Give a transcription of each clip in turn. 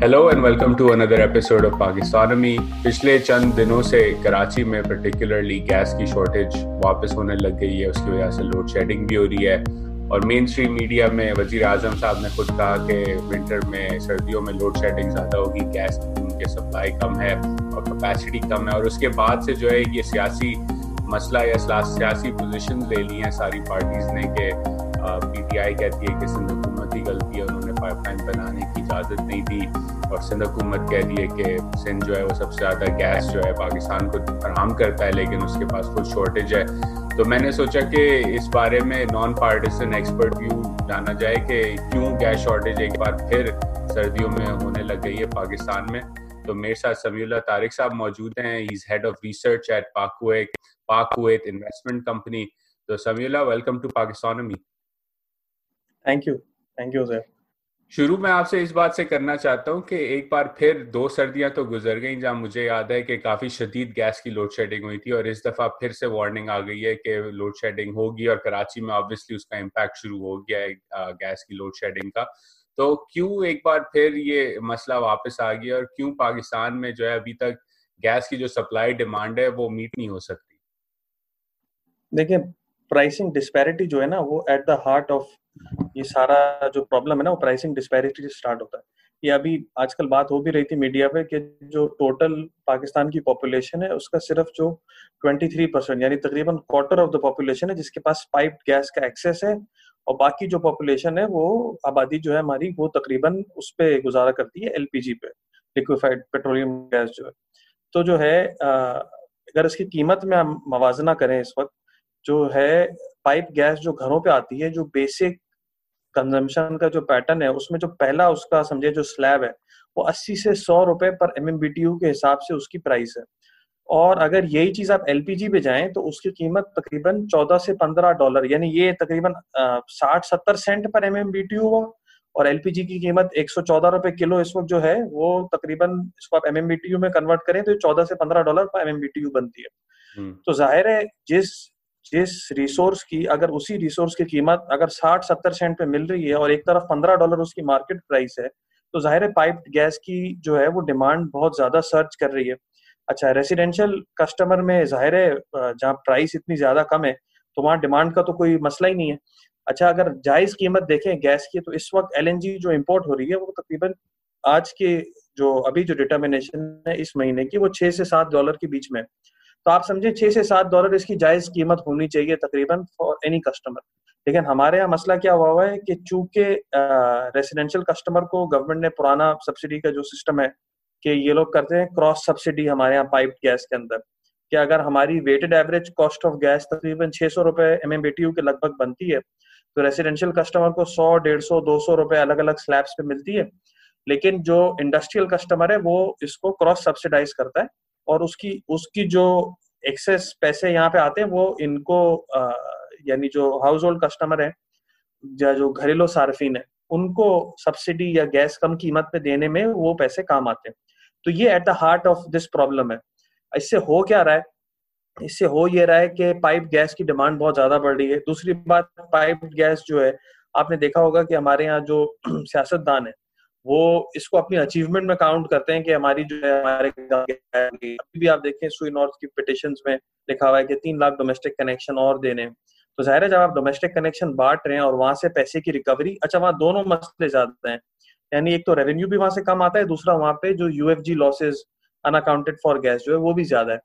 Hello and welcome to another episode of पाकिस्तानमी पिछले चंद दिनों से कराची में पर्टिकुलरली गैस की शॉर्टेज वापस होने लग गई है, उसकी वजह से लोड शेडिंग भी हो रही है। और मेन स्ट्रीम मीडिया में वज़ीर आज़म साहब ने खुद कहा कि विंटर में सर्दियों में लोड शेडिंग ज़्यादा होगी गैस की सप्लाई कम है और कैपेसिटी कम है। और उसके बाद से जो है, ये सियासी मसला या सियासी पोजिशन ले ली हैं सारी पार्टीज़ ने कि पीटीआई कहती है कि सिंध हुकूमत की गलती है पाइपलाइन बनाने की इजाज़त नहीं दी। और सिंध हुकूमत कह है कि सिंध जो है वो सबसे ज़्यादा गैस जो है पाकिस्तान को फराम करता है, लेकिन उसके पास कुछ शॉर्टेज है। तो मैंने सोचा कि इस बारे में नॉन पार्टिसन एक्सपर्ट व्यू जाना जाए कि क्यों गैस शॉर्टेज एक बार फिर सर्दियों में होने लग गई है पाकिस्तान में। तो मेरे साथ समीउल्ला तारिक साहब मौजूद हैं। Is head of research at PakKuwait PakKuwait investment company तो Samiullah welcome to Pakistan thank you thank you sir शुरू में आपसे इस बात से करना चाहता हूँ कि एक बार फिर दो सर्दियाँ तो गुजर गई, जहाँ मुझे याद है कि काफ़ी शदीद गैस की लोड शेडिंग हुई थी और इस दफ़ा फिर से वार्निंग आ गई है कि लोड शेडिंग होगी और कराची में ऑब्वियसली उसका इम्पैक्ट शुरू हो गया है गैस की लोड शेडिंग का। तो क्यों एक बार फिर ये मसला वापस आ गया और क्यों पाकिस्तान में जो है अभी तक गैस की जो सप्लाई डिमांड है वो मीट नहीं हो सकती? देखिए प्राइसिंग डिस्पैरिटी जो है ना, वो एट द हार्ट ऑफ़ ये सारा जो प्रॉब्लम है ना, वो प्राइसिंग डिस्पैरिटी से स्टार्ट होता है। ये अभी आजकल बात हो भी रही थी मीडिया पे कि जो टोटल पाकिस्तान की पॉपुलेशन है, उसका सिर्फ़ जो 23 परसेंट यानी तकरीबन क्वार्टर ऑफ़ द पॉपुलेशन है, जिसके पास पाइप गैस का एक्सेस है, और बाकी जो पॉपुलेशन है, वो आबादी जो है हमारी, वो तकरीबन उस पर गुजारा करती है एलपीजी पे लिक्विफाइड पेट्रोलियम गैस जो है। तो जो है अगर इसकी कीमत में हम मवाजना करें इस वक्त, जो है पाइप गैस जो घरों पे आती है जो बेसिक कंजम्पशन का जो पैटर्न है उसमें जो पहला उसका समझे जो स्लैब है वो 80 से 100 रुपए पर एमएमबीटीयू के हिसाब से उसकी प्राइस है और अगर यही चीज़ आप एलपीजी पे जाएँ तो उसकी कीमत तकरीबन 14 से 15 डॉलर यानी ये तकरीबन साठ सत्तर सेंट पर एम हुआ और एलपीजी की कीमत एक सौ चौदह रुपए किलो इस वक्त जो है वो तकरीबन इसको आप एम में कन्वर्ट करें तो चौदह से पंद्रह डॉलर पर एम बनती है हम्म। तो ज़ाहिर है जिस जिस रिसोर्स की, अगर उसी रिसोर्स की कीमत अगर साठ, सत्तर सेंट पे मिल रही है और एक तरफ़ पंद्रह डॉलर उसकी मार्केट प्राइस है तो ज़ाहिर है पाइप गैस की जो है वो डिमांड बहुत ज़्यादा सर्च कर रही है। अच्छा रेसिडेंशियल कस्टमर में ज़ाहिर है जहाँ प्राइस इतनी ज़्यादा कम है तो वहाँ डिमांड का तो कोई मसला ही नहीं है। अच्छा अगर जायज़ कीमत देखें गैस की तो इस वक्त एलएनजी जो इम्पोर्ट हो रही है, वो तकरीबन आज के जो, अभी जो डिटर्मिनेशन है इस महीने की, वो छह से सात डॉलर के बीच में तो आप समझे छह से सात डॉलर इसकी जायज़ कीमत होनी चाहिए तकरीबन फॉर एनी कस्टमर लेकिन हमारे यहाँ मसला क्या हुआ हुआ है कि चूँकि रेसिडेंशियल कस्टमर को गवर्नमेंट ने पुराना सब्सिडी का जो सिस्टम है कि ये लोग करते हैं क्रॉस सब्सिडी हमारे यहाँ पाइप गैस के अंदर। कि अगर हमारी weighted average cost of gas तकरीबन छह सौ रुपए एम एम बी के लगभग बनती है तो रेसिडेंशियल कस्टमर को सौ, डेढ़ सौ, दो सौ रुपए अलग अलग स्लैब्स पे मिलती है। लेकिन जो इंडस्ट्रियल कस्टमर है, वो इसको क्रॉस सब्सिडाइज करता है। और उसकी उसकी जो एक्सेस पैसे यहाँ पे आते हैं, वो इनको यानी जो हाउस होल्ड कस्टमर है, या जो घरेलू सार्फिन है, उनको सब्सिडी या गैस कम कीमत पे देने में वो पैसे काम आते हैं। तो ये at the heart of this problem है। इससे हो क्या रहा है? इससे हो ये रहा है कि पाइप गैस की डिमांड बहुत ज़्यादा बढ़ रही है। दूसरी बात पाइप गैस जो है, आपने देखा होगा कि हमारे यहाँ जो सियासतदान है वो इसको अपनी अचीवमेंट में काउंट करते हैं कि हमारी जो है, हमारे अभी भी आप देखें सुई नॉर्थ की पिटिशन में लिखा हुआ है कि तीन लाख डोमेस्टिक कनेक्शन और देने। तो ज़ाहिर है, जब आप डोमेस्टिक कनेक्शन बांट रहे हैं और वहाँ से पैसे की रिकवरी अच्छा वहाँ दोनों मसले ज़्यादा हैं। यानी एक तो रेवेन्यू भी वहाँ से कम आता है, दूसरा वहाँ पे जो UFG losses unaccounted for gas जो है, वो भी ज़्यादा है।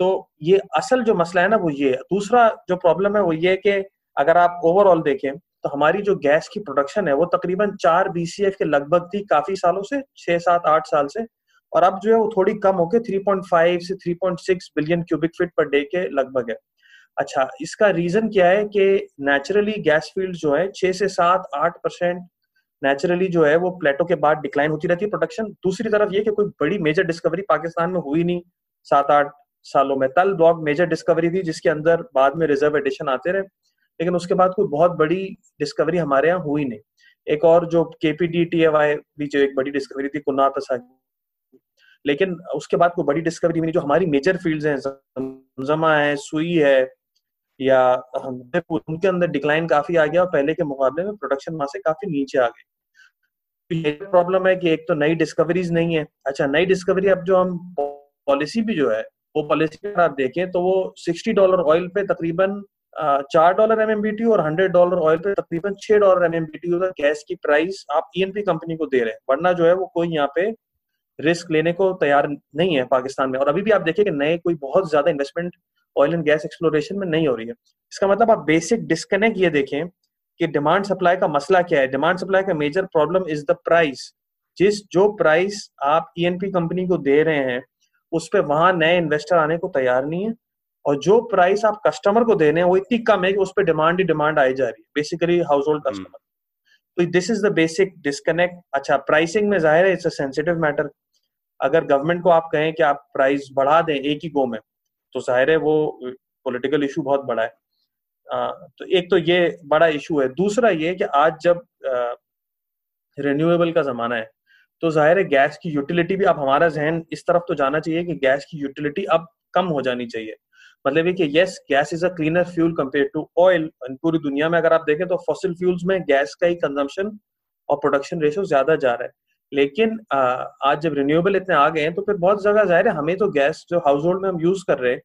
तो ये असल जो मसला है ना, वो ये दूसरा जो प्रॉब्लम है, वो ये है कि अगर आप ओवरऑल देखें तो हमारी जो गैस की प्रोडक्शन है, वो तकरीबन चार बीसीएफ के लगभग थी काफ़ी सालों से, छह सात आठ साल से। और अब जो है वो थोड़ी कम होके 3.5 से 3.6 billion cubic feet per day के लगभग है। अच्छा इसका रीजन क्या है कि नेचुरली गैस फ़ील्ड जो है, छह से सात आठ परसेंट नेचुरली जो है वो प्लेटो के बाद डिक्लाइन होती रहती है प्रोडक्शन दूसरी तरफ़ ये कि कोई बड़ी मेजर डिस्कवरी पाकिस्तान में हुई नहीं सात आठ सालों में। तल ब्लॉक मेजर डिस्कवरी थी जिसके अंदर बाद में रिज़र्व एडिशन आते रहे। लेकिन उसके बाद कोई बहुत बड़ी डिस्कवरी हमारे यहाँ हुई नहीं। एक और जो केपीडी टी भी जो एक बड़ी डिस्कवरी थी कुन्ना तसा लेकिन उसके बाद कोई बड़ी डिस्कवरी नहीं जो हमारी मेजर फील्ड्स हैं जमा है, सुई है, या उनके अंदर डिक्लाइन काफ़ी आ गया और पहले के मुकाबले में प्रोडक्शन वहाँ से काफ़ी नीचे आ गई प्रॉब्लम है कि एक तो नई डिस्कवरीज नहीं है। अच्छा नई डिस्कवरी अब जो हम पॉलिसी भी जो है, वो पॉलिसी अगर आप देखें तो वो सिक्सटी डॉलर ऑयल पे तकरीबन चार डॉलर एम और हंड्रेड डॉलर ऑयल पे तकरीबन छह डॉलर एम एम गैस की प्राइस आप ईएनपी e कंपनी को दे रहे हैं। वरना जो है वो कोई यहाँ पे रिस्क लेने को तैयार नहीं है पाकिस्तान में। और अभी भी आप देखिए कि नए कोई बहुत ज़्यादा investment oil and gas exploration में नहीं हो रही है। इसका मतलब आप बेसिक डिस्कनेक्ट ये देखें कि डिमांड सप्लाई का मसला क्या है। डिमांड सप्लाई का major problem is the price जिस जो प्राइस आप ईएनपी e कंपनी को दे रहे हैं, उस पर वहाँ नए इन्वेस्टर आने को तैयार नहीं है। और जो प्राइस आप कस्टमर को दे रहे हैं वो इतनी कम है कि उस पर डिमांड ही डिमांड आई जा रही है बेसिकली हाउस होल्ड कस्टमर तो this is the basic disconnect अच्छा प्राइसिंग में ज़ाहिर है इट्स अ सेंसिटिव मैटर अगर गवर्नमेंट को आप कहें कि आप प्राइस बढ़ा दें एक ही गो में तो ज़ाहिर है वो पॉलिटिकल इशू बहुत बड़ा है। आ, तो एक तो ये बड़ा इशू है। दूसरा ये कि आज जब रिन्यूएबल का जमाना है तो ज़ाहिर है गैस की यूटिलिटी भी अब हमारा जहन इस तरफ़ तो जाना चाहिए कि गैस की यूटिलिटी अब कम हो जानी चाहिए। मतलब कि yes gas is a cleaner fuel compare to oil पूरी दुनिया में अगर आप देखें तो फॉसिल फ्यूल्स में गैस का ही कंजम्पशन और प्रोडक्शन रेशियो ज़्यादा जा रहा है। लेकिन आज जब रिन्यूएबल इतने आ गए हैं तो फिर बहुत जगह ज़ाहिर है, हमें तो गैस जो हाउस होल्ड में हम यूज़ कर रहे हैं,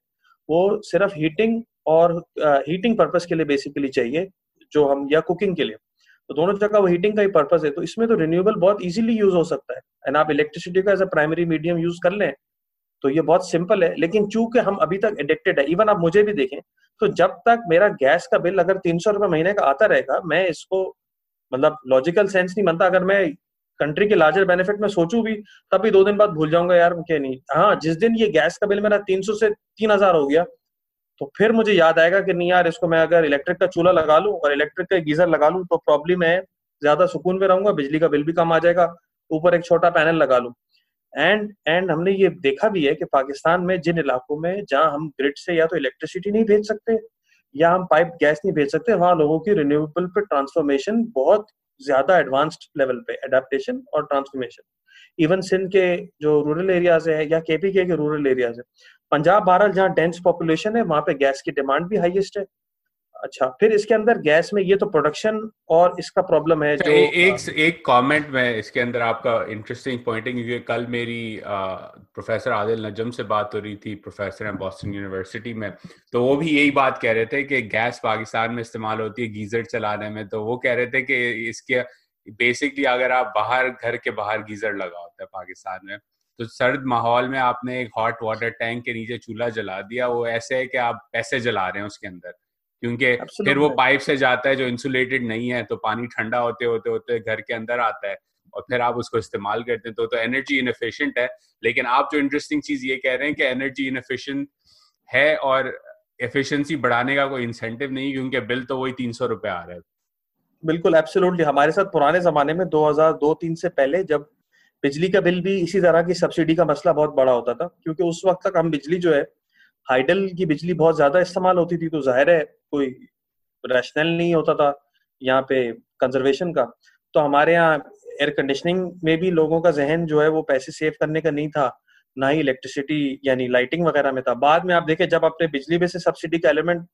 वो सिर्फ़ हीटिंग और हीटिंग पर्पज के लिए बेसिकली चाहिए, जो हम, या कुकिंग के लिए। तो दोनों जगह वो हीटिंग का ही पर्पज है। तो इसमें तो रिन्यूएबल बहुत इजीली यूज़ हो सकता है। एंड आप इलेक्ट्रिसिटी का as a primary medium use कर लें तो ये बहुत सिंपल है, लेकिन चूँकि हम अभी तक एडिक्टेड है इवन आप मुझे भी देखें तो जब तक मेरा गैस का बिल अगर तीन सौ रुपए महीने का आता रहेगा, मैं इसको मतलब लॉजिकल सेंस नहीं बनता, अगर मैं कंट्री के लार्जर बेनिफिट में सोचू भी तब भी दो दिन बाद भूल जाऊँगा यार क्या नहीं। हाँ जिस दिन ये गैस का बिल मेरा तीन सौ से तीन हज़ार हो गया तो फिर मुझे याद आएगा कि नहीं यार, इसको मैं अगर इलेक्ट्रिक का चूल्हा लगा लूँ और इलेक्ट्रिक का गीजर लगा लूँ तो प्रॉब्लम है ज़्यादा सुकून में रहूँगा, बिजली का बिल भी कम आ जाएगा, ऊपर एक छोटा पैनल लगा लूँ। एंड एंड हमने ये देखा भी है कि पाकिस्तान में जिन इलाकों में जहाँ हम ग्रिड से या तो इलेक्ट्रिसिटी नहीं भेज सकते, या हम पाइप गैस नहीं भेज सकते, वहाँ लोगों की रिन्यूएबल पे ट्रांसफॉर्मेशन बहुत ज़्यादा एडवांस्ड लेवल पे एडेप्टेशन और ट्रांसफॉर्मेशन इवन सिंध के जो रूरल एरियाज़ है या केपीके के रूरल एरियाज़ है पंजाब भारत जहाँ डेंस पॉपुलेशन है, वहाँ पे गैस की डिमांड भी हाईएस्ट है. अच्छा फिर इसके अंदर गैस में ये तो प्रोडक्शन और इसका प्रॉब्लम है अच्छा, जो एक एक कमेंट में इसके अंदर आपका इंटरेस्टिंग पॉइंटिंग क्योंकि कल मेरी आ, प्रोफेसर आदिल नजम से बात हो रही थी प्रोफेसर हैं बॉस्टन यूनिवर्सिटी में। तो वो भी यही बात कह रहे थे कि गैस पाकिस्तान में इस्तेमाल होती है गीजर चलाने में तो वो कह रहे थे कि इसके बेसिकली अगर आप बाहर घर के बाहर गीजर लगा होता है पाकिस्तान में तो सर्द माहौल में आपने एक हॉट वाटर टैंक के नीचे चूल्हा जला दिया वो ऐसे है कि आप पैसे जला रहे हैं उसके अंदर। क्योंकि फिर वो पाइप से जाता है जो इंसुलेटेड नहीं है तो पानी ठंडा होते होते होते घर के अंदर आता है और फिर आप उसको इस्तेमाल करते हैं तो तो एनर्जी इनफिशियंट है। लेकिन आप जो इंटरेस्टिंग चीज़ ये कह रहे हैं कि एनर्जी इनफिशियंट है और एफिशिएंसी बढ़ाने का कोई इंसेंटिव नहीं क्योंकि बिल तो वही तीन सौ रुपए आ रहा है। बिल्कुल एब्सोल्युटली हमारे साथ पुराने जमाने में 2002-3 से पहले जब बिजली का बिल भी इसी तरह की सब्सिडी का मसला बहुत बड़ा होता था क्योंकि उस वक्त तक हम बिजली जो है हाइडल की बिजली बहुत ज़्यादा इस्तेमाल होती थी तो ज़ाहिर है कोई रैशनल नहीं होता था यहाँ पे कंजर्वेशन का। तो हमारे यहाँ एयर कंडीशनिंग में भी लोगों का जहन जो है वो पैसे सेव करने का नहीं था, ना ही इलेक्ट्रिसिटी यानी लाइटिंग वगैरह में था। बाद में आप देखें, जब आपने बिजली में से सब्सिडी का एलिमेंट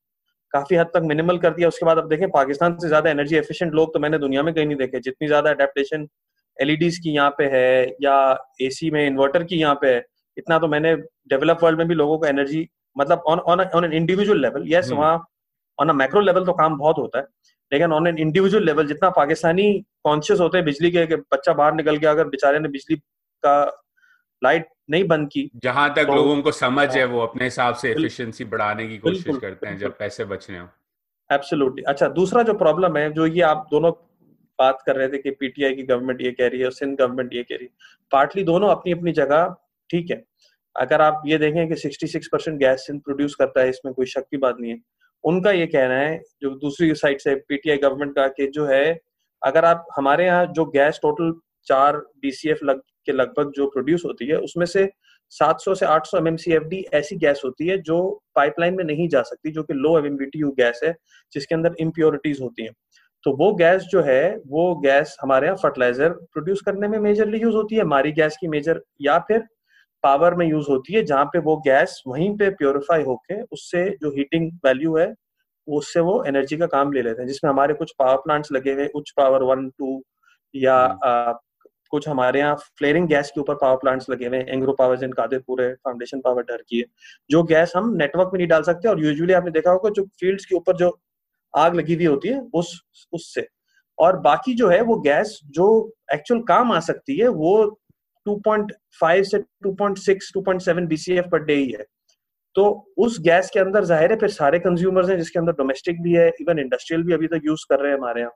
काफ़ी हद तक मिनिमल कर दिया, उसके बाद आप देखें, पाकिस्तान से ज़्यादा एनर्जी एफिशिएंट लोग तो मैंने दुनिया में कहीं नहीं देखे। जितनी ज़्यादा अडेप्टेशन एलईडीज की यहाँ पे है या एसी में इन्वर्टर की यहाँ पे है, इतना तो मैंने डेवलप वर्ल्ड में भी लोगों को एनर्जी मतलब on on on an individual level yes वहाँ ऑन अ मैक्रो लेवल तो काम बहुत होता है लेकिन ऑन एन इंडिविजुअल लेवल जितना पाकिस्तानी कॉन्शियस होते हैं बिजली के बच्चा बाहर निकल गया अगर बेचारे ने बिजली का लाइट नहीं बंद की जहाँ तक तो, लोगों को समझ है हाँ। वो अपने हिसाब से एफिशिएंसी बढ़ाने की कोशिश करते हैं जब पैसे बच रहे हो। एब्सोल्युटली अच्छा दूसरा जो प्रॉब्लम है जो ये आप दोनों बात कर रहे थे कि पीटीआई की गवर्नमेंट ये कह रही है और सिंध गवर्नमेंट ये कह रही है पार्टली दोनों अपनी अपनी जगह ठीक है अगर आप ये देखें कि 66 परसेंट गैस सिंध प्रोड्यूस करता है, इसमें कोई शक की बात नहीं है। उनका ये कहना है, जो दूसरी साइड से पीटीआई गवर्नमेंट का कि जो है, अगर आप, हमारे यहाँ जो गैस टोटल चार बीसीएफ लग, के लगभग जो प्रोड्यूस होती है, उसमें से 700 से 800 एमएमसीएफडी ऐसी गैस होती है जो पाइपलाइन में नहीं जा सकती, जो कि लो एमएमबीटीयू गैस है, जिसके अंदर इम्प्योरिटीज होती हैं। तो वो गैस जो है, वो गैस हमारे यहाँ फर्टिलाइज़र प्रोड्यूस करने में मेजरली यूज़ होती है, हमारी गैस की मेजर या फिर पावर में यूज़ होती है जहाँ पे वो गैस वहीं पे प्योरीफाई होके उससे जो हीटिंग वैल्यू है उससे वो एनर्जी का काम ले लेते हैं। जिसमें हमारे कुछ पावर प्लांट्स लगे हुए उच्च पावर वन टू या आ, कुछ हमारे यहाँ फ्लेयरिंग गैस के ऊपर पावर प्लांट्स लगे हुए हैं एंग्रो पावर जिन कादिर पूरे फाउंडेशन पावर डर की है। जो गैस हम नेटवर्क में नहीं डाल सकते और यूजुअली आपने देखा होगा जो फील्ड्स के ऊपर जो आग लगी हुई होती है उस उससे। और बाकी जो है वो गैस जो एक्चुअल काम आ सकती है वो 2.5 से 2.6 2.7 बीसीएफ पर डे ही है। तो उस गैस के अंदर ज़ाहिर है फिर सारे कंज्यूमर्स हैं जिसके अंदर डोमेस्टिक भी है इवन इंडस्ट्रियल भी अभी तक यूज़ कर रहे हैं हमारे यहाँ।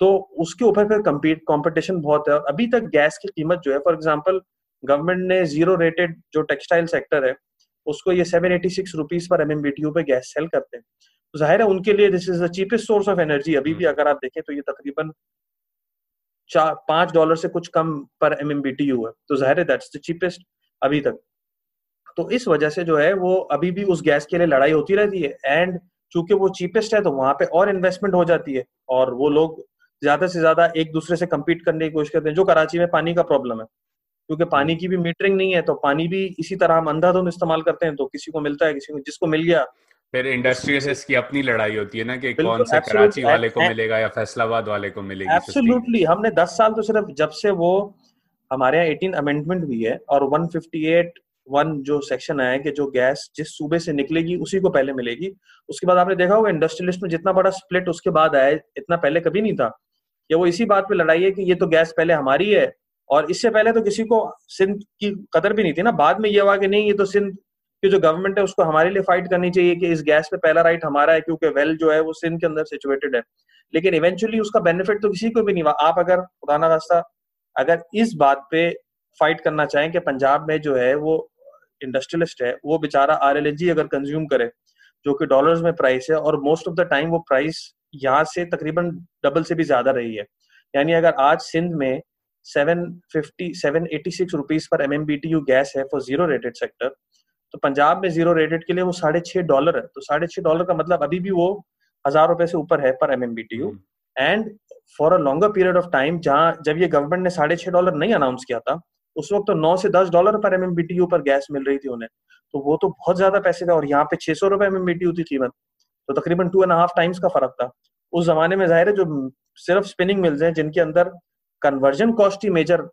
तो उसके ऊपर फिर कम्पीट कॉम्पिटिशन बहुत है। अभी तक गैस की कीमत जो है फॉर एग्ज़ाम्पल गवर्नमेंट ने ज़ीरो रेटेड जो टेक्सटाइल सेक्टर है उसको ये seven eighty six rupees per M पे गैस सेल करते हैं। तो ज़ाहिर है उनके लिए this is the cheapest source of energy अभी भी हम्म। अगर आप देखें तो ये तकरीबन चार, पाँच डॉलर से कुछ कम पर एम एम बी टी है। तो ज़ाहिर है दैट्स द चीपेस्ट अभी तक। तो इस वजह से जो है, वो अभी भी उस गैस के लिए लड़ाई होती रहती है। एंड चूँकि वो चीपेस्ट है तो वहाँ पे और इन्वेस्टमेंट हो जाती है। और वो लोग ज़्यादा से ज़्यादा एक दूसरे से कम्पीट करने की कोशिश करते हैं, जो कराची में पानी का प्रॉब्लम है। क्योंकि पानी की भी मीटरिंग नहीं है तो पानी भी इसी तरह हम अंधाधुंध इस्तेमाल करते हैं तो किसी को मिलता है, किसी को जिसको मिल गया फिर इंडस्ट्रियलिस्ट की अपनी लड़ाई होती है ना कि कौन से कराची वाले को मिलेगा या फैसलाबाद वाले को मिलेगी एब्सोल्युटली हमने 10 साल तो सिर्फ़ जब से वो हमारे यहाँ 18 अमेंडमेंट हुई है और 158 वन जो सेक्शन आया है कि जो गैस जिस सूबे से निकलेगी उसी को पहले मिलेगी। उसके बाद आपने देखा होगा इंडस्ट्रियलिस्ट में जितना बड़ा स्प्लिट उसके बाद आया इतना पहले कभी नहीं था। कि वो इसी बात पे लड़ाई है कि ये तो गैस पहले हमारी है और इससे पहले तो किसी को सिंध की कदर भी नहीं थी ना। बाद में ये हुआ कि नहीं ये तो सिंध की जो गवर्नमेंट है उसको हमारे लिए फाइट करनी चाहिए कि इस गैस पे पहला राइट हमारा है, क्योंकि वेल जो है वो सिंध के अंदर सिचुएटेड है। लेकिन इवेंचुअली उसका बेनिफिट तो किसी को भी नहीं आप अगर पुराना रास्ता अगर इस बात पे फाइट करना चाहें कि पंजाब में जो है वो इंडस्ट्रियलिस्ट है, वो बेचारा आर अगर कंज्यूम करे, जो कि डॉलर्स में प्राइस है, और मोस्ट ऑफ़ द टाइम वो प्राइस यहाँ से तकरीबन डबल से भी ज़्यादा रही है। यानी अगर आज सिंध में seven seven eighty six rupees per MMBTU gas है फॉर ज़ीरो रेटेड सेक्टर तो पंजाब में ज़ीरो रेटेड के लिए वो साढ़े छह डॉलर है। तो साढ़े छह डॉलर का मतलब अभी भी वो हज़ार रुपए से ऊपर है per M M B T U and for a longer period of time जहाँ जब ये गवर्नमेंट ने साढ़े छह डॉलर नहीं अनाउंस किया था उस वक्त तो नौ से दस dollar per M M B T U पर गैस मिल रही थी उन्हें। तो वो तो बहुत ज़्यादा पैसे थे और यहाँ पे छह सौ रुपए M M B T U थी कीमत। तो तकरीबन टू एंड हाफ़ टाइम्स का फ़र्क था। उस जमाने में ज़ाहिर है जो सिर्फ़ स्पिनिंग मिल्स हैं जिनके अंदर कन्वर्जन कॉस्ट ही मेजर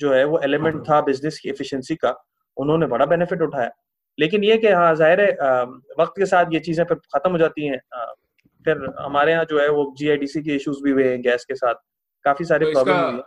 जो है वो एलिमेंट था बिज़नेस की एफिशिएंसी का उन्होंने बड़ा बेनिफिट उठाया। लेकिन ये कि हाँ ज़ाहिर है वक्त के साथ ये चीज़ें फिर खत्म हो जाती हैं। फिर हमारे यहाँ जो है वो जीआईडीसी के इश्यूज़ भी हुए हैं गैस के साथ। काफ़ी सारे प्रॉब्लम तो हुई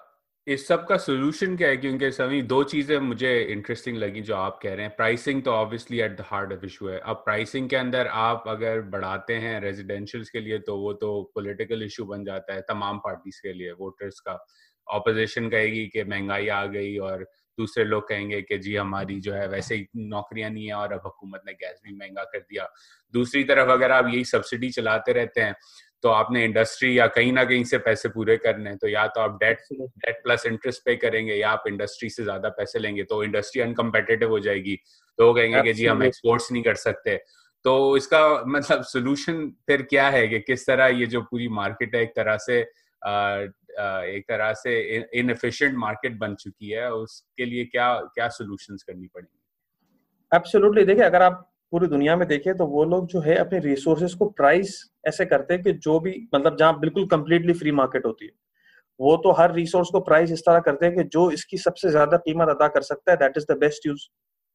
इस सब का सोल्यूशन क्या है? क्योंकि सभी दो चीज़ें मुझे इंटरेस्टिंग लगी जो आप कह रहे हैं। प्राइसिंग तो obviously at the heart of issue है। अब प्राइसिंग के अंदर आप अगर बढ़ाते हैं रेजिडेंशियल्स के लिए तो वो तो पॉलिटिकल इशू बन जाता है तमाम पार्टीज़ के लिए वोटर्स का। ऑपोजिशन कहेगी कि महँगाई आ गई और दूसरे लोग कहेंगे कि जी हमारी जो है वैसे ही नौकरियाँ नहीं है और अब हुकूमत ने गैस भी महँगा कर दिया। दूसरी तरफ़ अगर आप यही सब्सिडी चलाते रहते हैं तो आपने इंडस्ट्री या कहीं ना कहीं से पैसे पूरे करने हैं तो या तो आप डेट डेट प्लस इंटरेस्ट पे करेंगे या आप इंडस्ट्री से ज़्यादा पैसे लेंगे तो इंडस्ट्री अनकम्पेटेटिव हो जाएगी। तो वो कहेंगे कि जी हम एक्सपोर्ट्स नहीं कर सकते। तो इसका मतलब सोल्यूशन फिर क्या है कि किस तरह ये जो पूरी मार्केट है एक तरह से एक तरह से इनएफिशिएंट मार्केट बन चुकी है, उसके लिए क्या क्या सॉल्यूशंस करनी पड़ेंगी? एब्सोल्युटली देखिए, अगर आप पूरी दुनिया में देखें तो वो लोग जो है अपने रिसोर्सेज को प्राइस ऐसे करते हैं कि जो भी मतलब जहाँ बिल्कुल कंप्लीटली फ्री मार्केट होती है, वो तो हर रिसोर्स को प्राइस इस तरह करते हैं कि जो इसकी सबसे ज़्यादा कीमत अदा कर सकता है that is the best use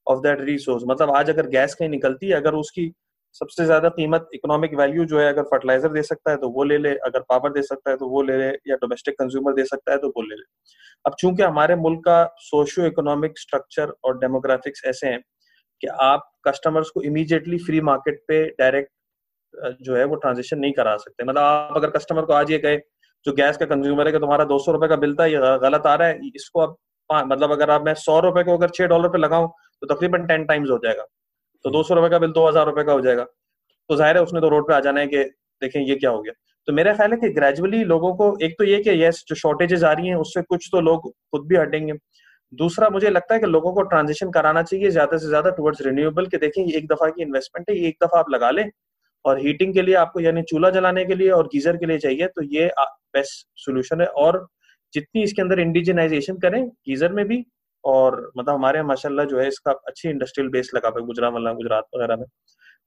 of that resource मतलब आज अगर गैस कहीं निकलती है, अगर उसकी सबसे ज़्यादा कीमत इकोनॉमिक वैल्यू जो है अगर फर्टिलाइज़र दे सकता है तो वो ले ले। अगर पावर दे सकता है तो वो ले ले। या डोमेस्टिक कंज्यूमर दे सकता है तो वो ले ले। अब चूँकि हमारे मुल्क का सोशियो इकोनॉमिक स्ट्रक्चर और डेमोग्राफिक्स ऐसे हैं कि आप कस्टमर्स को इमीडिएटली फ्री मार्केट पे डायरेक्ट जो है वो ट्रांजेक्शन नहीं करा सकते। मतलब आप अगर कस्टमर को आज ये कहे, जो गैस का कंज्यूमर है कि तुम्हारा दो सौ रुपए का बिल था, ये गलत आ रहा है, इसको अब मतलब अगर आप मैं सौ रुपए को अगर छह डॉलर पे लगाऊँ तो तकरीबन टेन टाइम्स हो जाएगा। तो दो सौ रुपए का बिल दो हज़ार रुपए का हो जाएगा। तो ज़ाहिर है उसने तो रोड पे आ जाना है कि देखें ये क्या हो गया। तो मेरा ख्याल है कि ग्रेजुअली लोगों को एक तो ये कि यस जो शॉर्टेजेस आ रही हैं, उससे कुछ तो लोग खुद भी हटेंगे। दूसरा मुझे लगता है कि लोगों को ट्रांजिशन कराना चाहिए, ज़्यादा से ज़्यादा टुवर्ड्स रिन्यूएबल के देखें, एक दफ़ा की इन्वेस्टमेंट है, एक दफ़ा आप लगा लें। और हीटिंग के लिए आपको यानी चूल्हा जलाने के लिए और गीजर के लिए चाहिए तो ये बेस्ट सोल्यूशन है। और जितनी इसके अंदर इंडिजिनाइजेशन करें, गीजर में भी और मतलब हमारे माशाल्लाह जो है इसका अच्छी इंडस्ट्रियल बेस लगा हुआ गुजरात वाला गुजरात वगैरह में।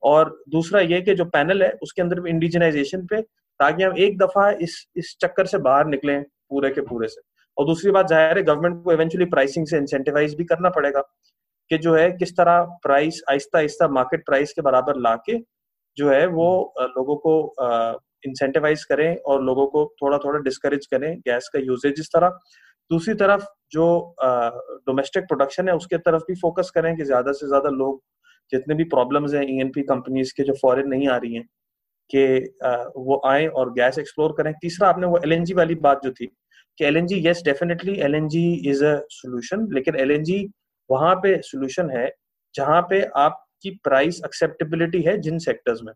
और दूसरा ये कि जो पैनल है, उसके अंदर भी इंडिजिनाइजेशन पे ताकि हम एक दफ़ा इस इस चक्कर से बाहर निकले पूरे के पूरे से। और दूसरी बात ज़ाहिर है गवर्नमेंट को इवेंचुअली प्राइसिंग से इंसेंटिवाइज भी करना पड़ेगा कि जो है किस तरह price Aahista Aahista market price के बराबर ला के जो है वो लोगों को इंसेंटिवाइज करें और लोगों को थोड़ा थोड़ा डिस्करेज करें गैस का यूजेज इस तरह। दूसरी तरफ़ जो डोमेस्टिक प्रोडक्शन है, उसके तरफ़ भी फोकस करें कि ज़्यादा से ज़्यादा लोग जितने भी प्रॉब्लम्स हैं ईएनपी e कंपनीज़ के जो फॉरेन नहीं आ रही हैं, कि वो आए और गैस एक्सप्लोर करें। तीसरा, आपने वो एलएनजी वाली बात जो थी कि L N G yes definitely L N G is a solution लेकिन एल एन जी वहाँ पे सोल्यूशन है जहाँ पे आपकी प्राइस एक्सेप्टेबिलिटी है जिन सेक्टर्स में।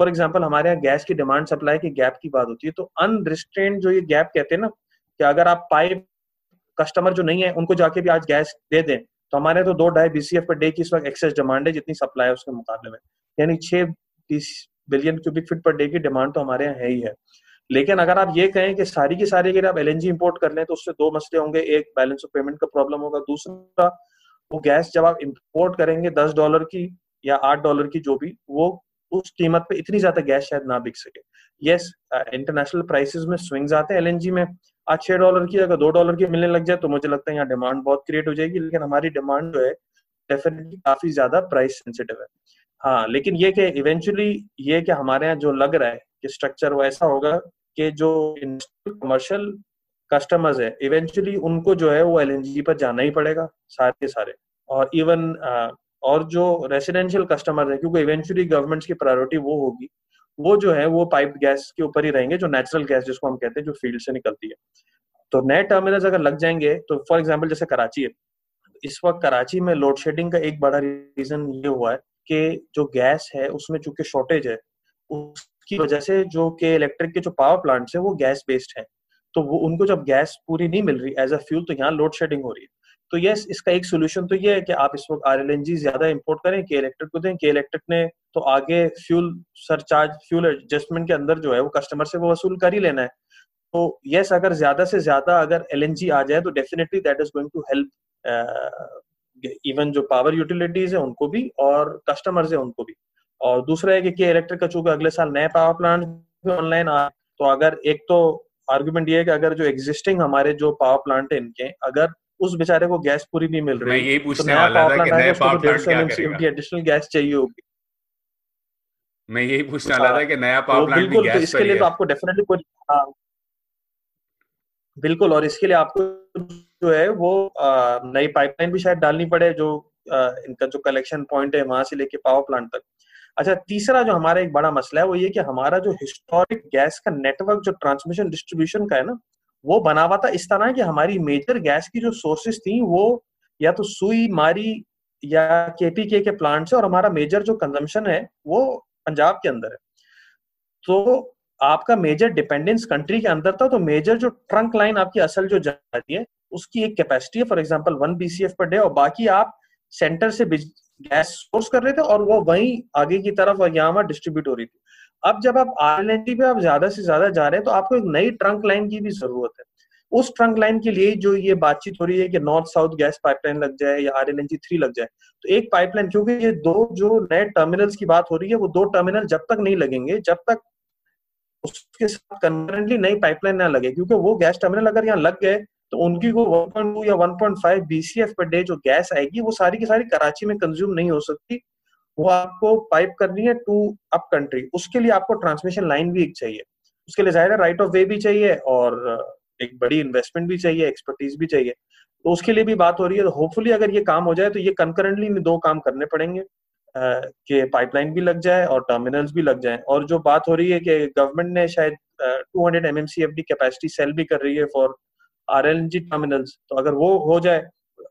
फॉर एग्ज़ाम्पल हमारे यहाँ गैस की डिमांड सप्लाई की गैप की बात होती है तो अनरिस्ट्रेंड जो ये गैप कहते हैं ना, कि अगर आप पाइप कस्टमर जो नहीं है, उनको जाके भी आज गैस दे दें। तो हमारे तो दो ढाई बीसीएफ पर डे की इस वक्त एक्सेस डिमांड है, जितनी सप्लाई है उसके मुकाबले में। यानी छह billion cubic feet per day की डिमांड तो हमारे यहाँ है ही है। लेकिन अगर आप ये कहें कि सारी की सारी अगर आप एलएनजी इंपोर्ट कर लें तो उससे दो मसले होंगे। एक बैलेंस ऑफ़ पेमेंट का प्रॉब्लम होगा। दूसरा, वो गैस जब आप इम्पोर्ट करेंगे दस डॉलर की या आठ डॉलर की जो भी, वो उस कीमत पे इतनी ज़्यादा गैस शायद ना बिक सके। यस इंटरनेशनल प्राइसेस में स्विंग्स आते हैं एलएनजी में। आज छह डॉलर की अगर दो डॉलर की मिलने लग जाए तो मुझे लगता है यहाँ डिमांड बहुत क्रिएट हो जाएगी, लेकिन हमारी डिमांड जो है डेफिनेटली काफ़ी ज़्यादा प्राइस सेंसिटिव है। हाँ लेकिन ये कि इवेंचुअली ये कि हमारे यहाँ जो लग रहा है कि स्ट्रक्चर वो ऐसा होगा कि जो कमर्शियल कस्टमर्स है इवेंचुअली उनको जो है वो एल पर जाना ही पड़ेगा, सारे के सारे। और इवन और जो रेसिडेंशियल कस्टमर है, क्योंकि इवेंचुअली गवर्नमेंट की प्रायोरिटी वो होगी वो जो है, वो पाइप गैस के ऊपर ही रहेंगे, जो नेचुरल गैस जिसको हम कहते हैं, जो फ़ील्ड से निकलती है। तो नए टर्मिनल्स अगर लग जाएँगे तो फॉर एग्ज़ाम्पल जैसे कराची है, इस वक्त कराची में लोड शेडिंग का एक बड़ा रीजन ये हुआ है कि जो गैस है, उसमें चूँकि शॉर्टेज है, उसकी वजह से जो के इलेक्ट्रिक के जो पावर प्लांट्स है, वो गैस बेस्ड है। तो वो, उनको जब गैस पूरी नहीं मिल रही एज अ फ्यूल तो यहाँ लोड शेडिंग हो रही है। तो यस इसका एक सोल्यूशन तो ये है कि आप इस वक्त आर ज़्यादा इम्पोर्ट करें के इलेक्ट्रिक को दें। के इलेक्ट्रिक ने तो आगे फ्यूल सरचार्ज फ्यूल एडजस्टमेंट के अंदर जो है वो कस्टमर से वो वसूल कर ही लेना है। तो यस अगर ज़्यादा से ज़्यादा अगर एलएनजी आ जाए तो definitely that is going to help even जो पावर यूटिलिटीज है उनको भी और कस्टमर्स है उनको भी। और दूसरा है कि के इलेक्ट्रिक का चूँकि अगले साल नए पावर प्लांट ऑनलाइन आ तो अगर एक तो आर्ग्यूमेंट ये है कि अगर जो एग्जिस्टिंग हमारे जो पावर प्लांट है इनके, अगर उस बेचारे को गैस पूरी नहीं मिल रही। मैं यही तो पूछने तो वाला था कि नया पावर प्लांट क्या करेगा? एडिशनल गैस चाहिए होगी। मैं यही पूछने वाला था कि नया पावर प्लांट गैस तो इसके लिए तो आपको डेफिनेटली कोई हाँ। बिल्कुल और इसके लिए आपको जो है वो नई पाइपलाइन भी शायद डालनी पड़े जो आ, इनका जो कलेक्शन पॉइंट है वहाँ से लेके पावर प्लांट तक। अच्छा तीसरा जो हमारा एक बड़ा मसला है वो ये कि हमारा जो हिस्टोरिक गैस का नेटवर्क जो ट्रांसमिशन डिस्ट्रीब्यूशन का है ना वो बना हुआ था इस तरह कि हमारी मेजर गैस की जो सोर्सेस थी, वो या तो सुई, मारी या केपीके के प्लांट से और हमारा मेजर जो कंजम्पशन है, वो पंजाब के अंदर है। तो आपका मेजर डिपेंडेंस कंट्री के अंदर था तो मेजर जो ट्रंक लाइन आपकी असल जो जाती है, उसकी एक कैपेसिटी है for example one BCF per day और बाकी आप सेंटर से गैस सोर्स कर रहे थे और वो वहीं आगे की तरफ़ और यहाँ वहाँ डिस्ट्रीब्यूट हो रही थी। अब जब आप आर पे आप ज़्यादा से ज़्यादा जा रहे हैं तो आपको एक नई ट्रंक लाइन की भी ज़रूरत है। उस ट्रंक लाइन के लिए जो ये बातचीत हो रही है कि नॉर्थ साउथ गैस पाइपलाइन लग जाए या आर एन जी थ्री लग जाए तो एक पाइपलाइन क्योंकि ये दो जो नए टर्मिनल्स की बात हो रही है, वो दो टर्मिनल जब तक नहीं लगेंगे, जब तक उसके साथ कंकरेंटली नई पाइपलाइन ना लगे, क्योंकि वो गैस टर्मिनल अगर यहाँ लग गए तो उनकी वो 1.2 या 1.5 बीसीएफ पर डे जो गैस आएगी, वो सारी की सारी कराची में कंज्यूम नहीं हो सकती। वो आपको पाइप करनी है टू अप कंट्री उसके लिए आपको ट्रांसमिशन लाइन भी एक चाहिए। उसके लिए ज़ाहिर है राइट ऑफ़ वे भी चाहिए और एक बड़ी इन्वेस्टमेंट भी चाहिए एक्सपर्टीज भी चाहिए। तो उसके लिए भी बात हो रही है। तो होपफुली अगर ये काम हो जाए तो ये कंकरेंटली दो काम करने पड़ेंगे। कि पाइपलाइन भी लग जाए और टर्मिनल्स भी लग जाए। और जो बात हो रही है कि गवर्नमेंट ने शायद two hundred M capacity sale भी कर रही है फॉर आर टर्मिनल्स तो अगर वो हो जाए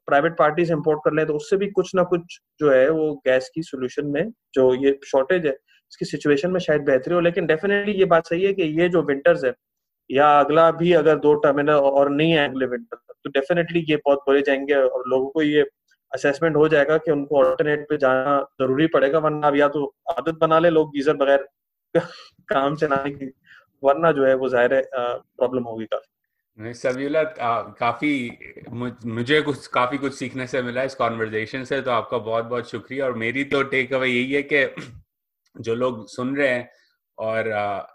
प्राइवेट पार्टी इम्पोर्ट कर लें तो उससे भी कुछ ना कुछ जो है, वो गैस की सोल्यूशन में जो ये शॉर्टेज है, इसकी सिचुएशन में शायद बेहतरी हो। लेकिन डेफिनेटली ये बात सही है कि ये जो विंटर्स है, या अगला भी अगर दो टर्मिनल और नहीं है अगले विंटर तो डेफिनेटली ये बहुत बढ़े जाएँगे और लोगों को ये असेसमेंट हो जाएगा कि उनको ऑल्टरनेट पे जाना ज़रूरी पड़ेगा, वरना अब या तो आदत बना ले लोग गीजर बगैर काम चलाने की, वरना जो है वो ज़ाहिर है प्रॉब्लम होगी काफ़ी। सबीला काफ़ी मुझे कुछ काफ़ी कुछ सीखने से मिला इस कॉन्वर्जेशन से तो आपका बहुत बहुत शुक्रिया। और मेरी तो टेक अवे यही है कि जो लोग सुन रहे हैं और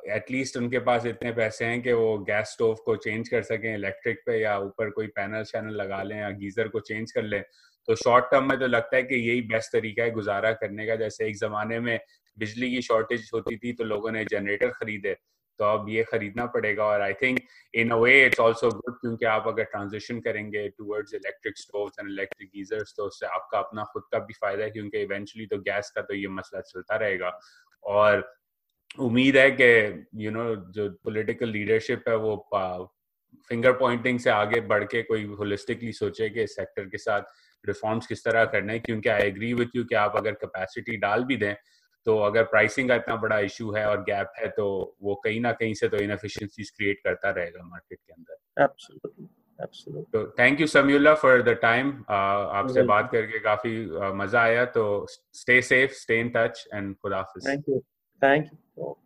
एटलीस्ट uh, उनके पास इतने पैसे हैं कि वो गैस स्टोव को चेंज कर सकें इलेक्ट्रिक पे या ऊपर कोई पैनल शैनल लगा लें या गीजर को चेंज कर लें तो शॉर्ट टर्म में तो लगता है कि यही बेस्ट तरीका है गुजारा करने का। जैसे एक जमाने में बिजली की शॉर्टेज होती थी तो लोगों ने जनरेटर खरीदे। तो अब ये खरीदना पड़ेगा और I think in a way it's also good क्योंकि आप अगर ट्रांजिशन करेंगे towards electric stoves and electric geysers तो उससे आपका अपना खुद का भी फ़ायदा है क्योंकि इवेंचुअली तो गैस का तो ये मसला चलता रहेगा। और उम्मीद है कि यू नो जो पॉलिटिकल लीडरशिप है वो फिंगर पॉइंटिंग से आगे बढ़ के कोई होलिस्टिकली सोचे कि इस सेक्टर के साथ रिफॉर्म्स किस तरह करने हैं, क्योंकि आई एग्री विथ यू कि आप अगर कैपेसिटी डाल भी दें तो अगर प्राइसिंग का इतना बड़ा इशू है और गैप है तो वो कहीं ना कहीं से तो इनफिशियंसीज क्रिएट करता रहेगा मार्केट के अंदर। तो thank you Samiullah for the time आपसे बात करके काफ़ी uh, मज़ा आया तो stay safe stay in touch and खुदा थैंक यू थैंक यू